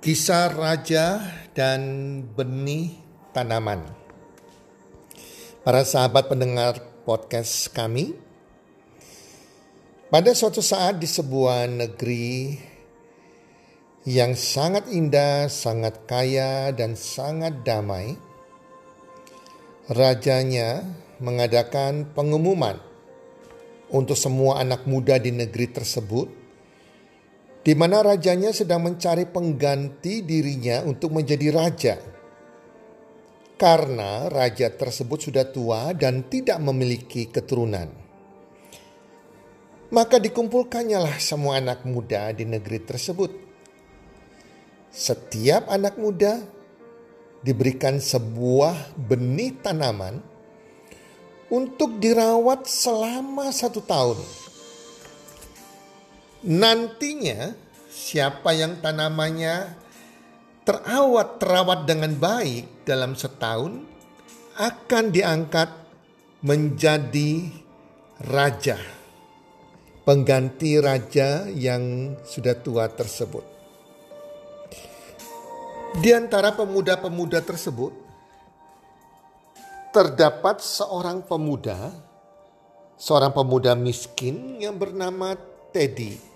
Kisah Raja dan Benih Tanaman. Para sahabat pendengar podcast kami, pada suatu saat di sebuah negeri yang sangat indah, sangat kaya, dan sangat damai, rajanya mengadakan pengumuman untuk semua anak muda di negeri tersebut di mana rajanya sedang mencari pengganti dirinya untuk menjadi raja. Karena raja tersebut sudah tua dan tidak memiliki keturunan. Maka dikumpulkannya lah semua anak muda di negeri tersebut. Setiap anak muda diberikan sebuah benih tanaman untuk dirawat selama satu tahun Nantinya siapa yang tanamannya terawat terawat dengan baik dalam setahun akan diangkat menjadi raja. Pengganti raja yang sudah tua tersebut. Di antara pemuda-pemuda tersebut terdapat seorang pemuda, seorang pemuda miskin yang bernama Teddy.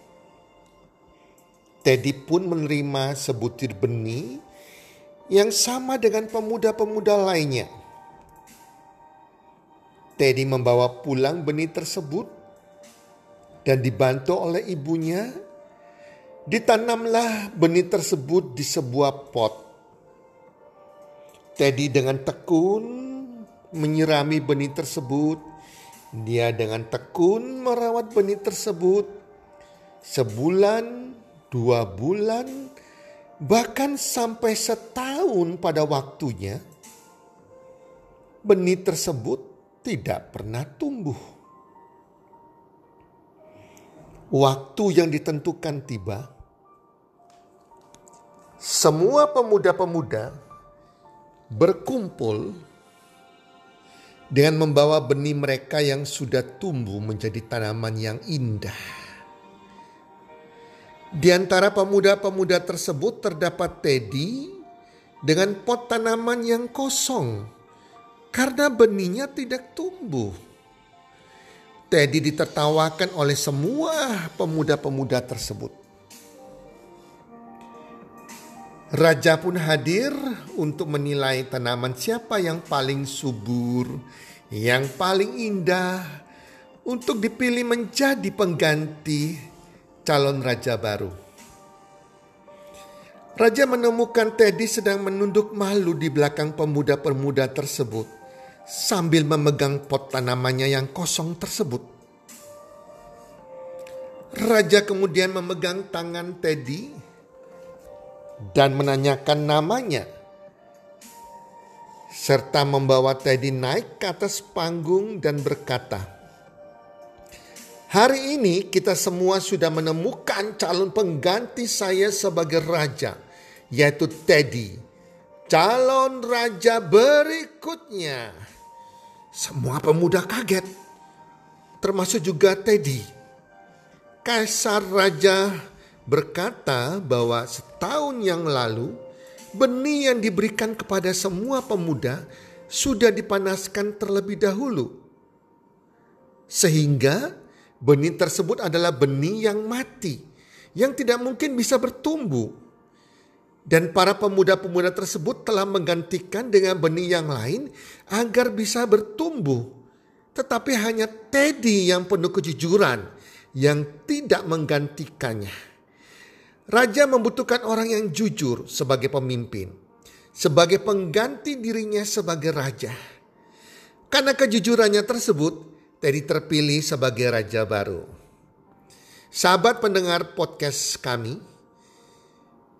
Teddy pun menerima sebutir benih yang sama dengan pemuda-pemuda lainnya. Teddy membawa pulang benih tersebut dan dibantu oleh ibunya. Ditanamlah benih tersebut di sebuah pot. Teddy dengan tekun menyirami benih tersebut. Dia dengan tekun merawat benih tersebut. Sebulan dua bulan, bahkan sampai setahun pada waktunya, benih tersebut tidak pernah tumbuh. Waktu yang ditentukan tiba, semua pemuda-pemuda berkumpul dengan membawa benih mereka yang sudah tumbuh menjadi tanaman yang indah. Di antara pemuda-pemuda tersebut terdapat Teddy dengan pot tanaman yang kosong karena benihnya tidak tumbuh. Teddy ditertawakan oleh semua pemuda-pemuda tersebut. Raja pun hadir untuk menilai tanaman siapa yang paling subur, yang paling indah, untuk dipilih menjadi pengganti calon raja baru. Raja menemukan Teddy sedang menunduk malu di belakang pemuda-pemuda tersebut sambil memegang pot tanamannya yang kosong tersebut. Raja kemudian memegang tangan Teddy dan menanyakan namanya serta membawa Teddy naik ke atas panggung dan berkata, Hari ini kita semua sudah menemukan calon pengganti saya sebagai raja, yaitu Teddy. Calon raja berikutnya. Semua pemuda kaget, termasuk juga Teddy. Kaisar Raja berkata bahwa setahun yang lalu benih yang diberikan kepada semua pemuda sudah dipanaskan terlebih dahulu Sehingga benih tersebut adalah benih yang mati, yang tidak mungkin bisa bertumbuh. Dan para pemuda-pemuda tersebut telah menggantikan dengan benih yang lain agar bisa bertumbuh. Tetapi hanya Teddy yang penuh kejujuran yang tidak menggantikannya. Raja membutuhkan orang yang jujur sebagai pemimpin, sebagai pengganti dirinya sebagai raja. Karena kejujurannya tersebut, Teddy terpilih sebagai raja baru. Sahabat pendengar podcast kami,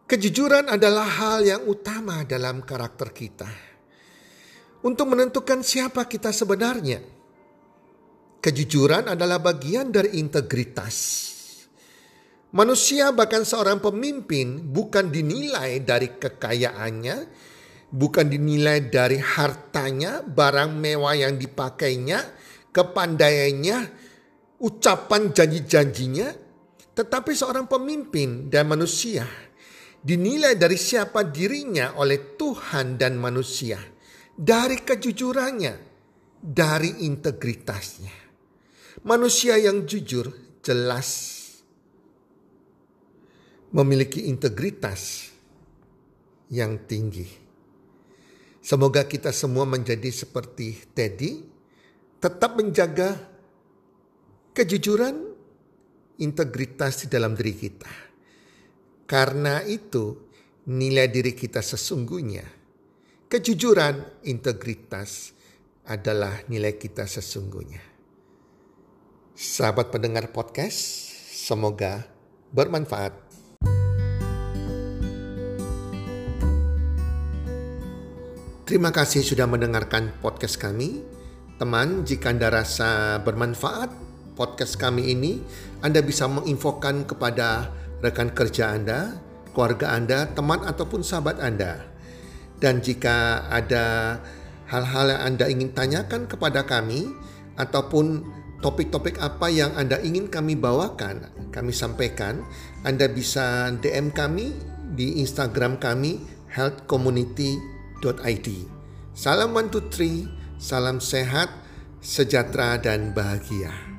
kejujuran adalah hal yang utama dalam karakter kita. Untuk menentukan siapa kita sebenarnya, kejujuran adalah bagian dari integritas Manusia bahkan seorang pemimpin bukan dinilai dari kekayaannya, bukan dinilai dari hartanya, barang mewah yang dipakainya, kepandaiannya, ucapan janji-janjinya, tetapi seorang pemimpin dan manusia dinilai dari siapa dirinya oleh Tuhan dan manusia, dari kejujurannya, dari integritasnya. Manusia yang jujur jelas memiliki integritas yang tinggi. Semoga kita semua menjadi seperti Teddy, tetap menjaga kejujuran, integritas di dalam diri kita. Karena itu, nilai diri kita sesungguhnya, kejujuran, integritas adalah nilai kita sesungguhnya. Sahabat pendengar podcast, semoga bermanfaat Terima kasih sudah mendengarkan podcast kami. Teman, jika Anda rasa bermanfaat podcast kami ini, Anda bisa menginfokan kepada rekan kerja Anda, keluarga Anda, teman ataupun sahabat Anda. Dan jika ada hal-hal yang Anda ingin tanyakan kepada kami ataupun topik-topik apa yang Anda ingin kami bawakan, kami sampaikan, Anda bisa DM kami di Instagram kami Health Community id. Salam one two three, salam sehat, sejahtera dan bahagia.